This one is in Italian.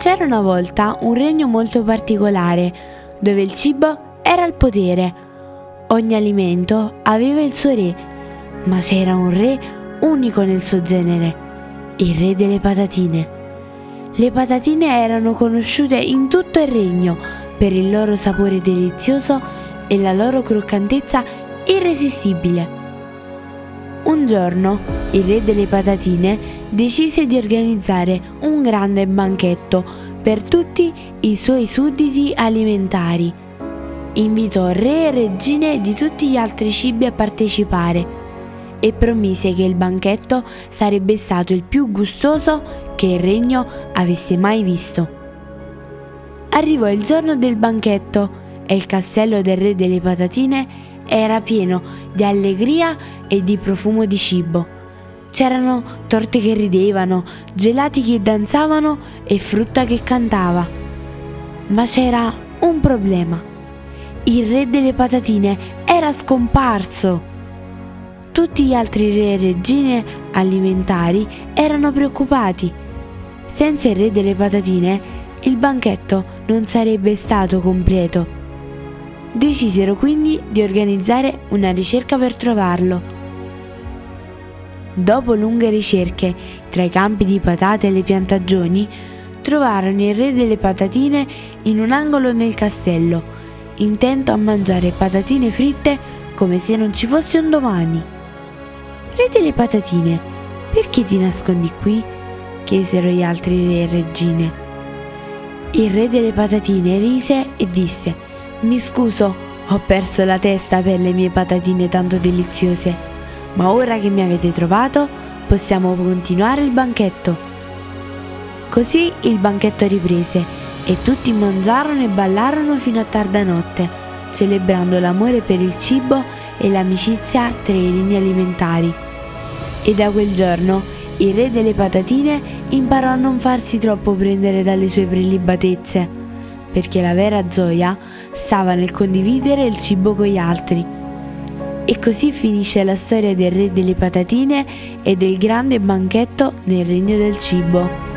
C'era una volta un regno molto particolare, dove il cibo era il potere. Ogni alimento aveva il suo re, ma c'era un re unico nel suo genere, il re delle patatine. Le patatine erano conosciute in tutto il regno per il loro sapore delizioso e la loro croccantezza irresistibile. Un giorno il re delle patatine decise di organizzare un grande banchetto per tutti i suoi sudditi alimentari. Invitò re e regine di tutti gli altri cibi a partecipare e promise che il banchetto sarebbe stato il più gustoso che il regno avesse mai visto. Arrivò il giorno del banchetto e il castello del re delle patatine era pieno di allegria e di profumo di cibo. C'erano torte che ridevano, gelati che danzavano e frutta che cantava. Ma c'era un problema. Il re delle patatine era scomparso. Tutti gli altri re e regine alimentari erano preoccupati. Senza il re delle patatine il banchetto non sarebbe stato completo. Decisero quindi di organizzare una ricerca per trovarlo. Dopo lunghe ricerche tra i campi di patate e le piantagioni, trovarono il re delle patatine in un angolo nel castello, intento a mangiare patatine fritte come se non ci fosse un domani. Re delle patatine, perché ti nascondi qui? chiesero gli altri re e regine. Il re delle patatine rise e disse: Mi scuso, ho perso la testa per le mie patatine tanto deliziose ma ora che mi avete trovato possiamo continuare il banchetto. Così il banchetto riprese e tutti mangiarono e ballarono fino a tarda notte, celebrando l'amore per il cibo e l'amicizia tra i regni alimentari. E da quel giorno il re delle patatine imparò a non farsi troppo prendere dalle sue prelibatezze, perché la vera gioia stava nel condividere il cibo con gli altri e così finisce la storia del re delle patatine e del grande banchetto nel regno del cibo.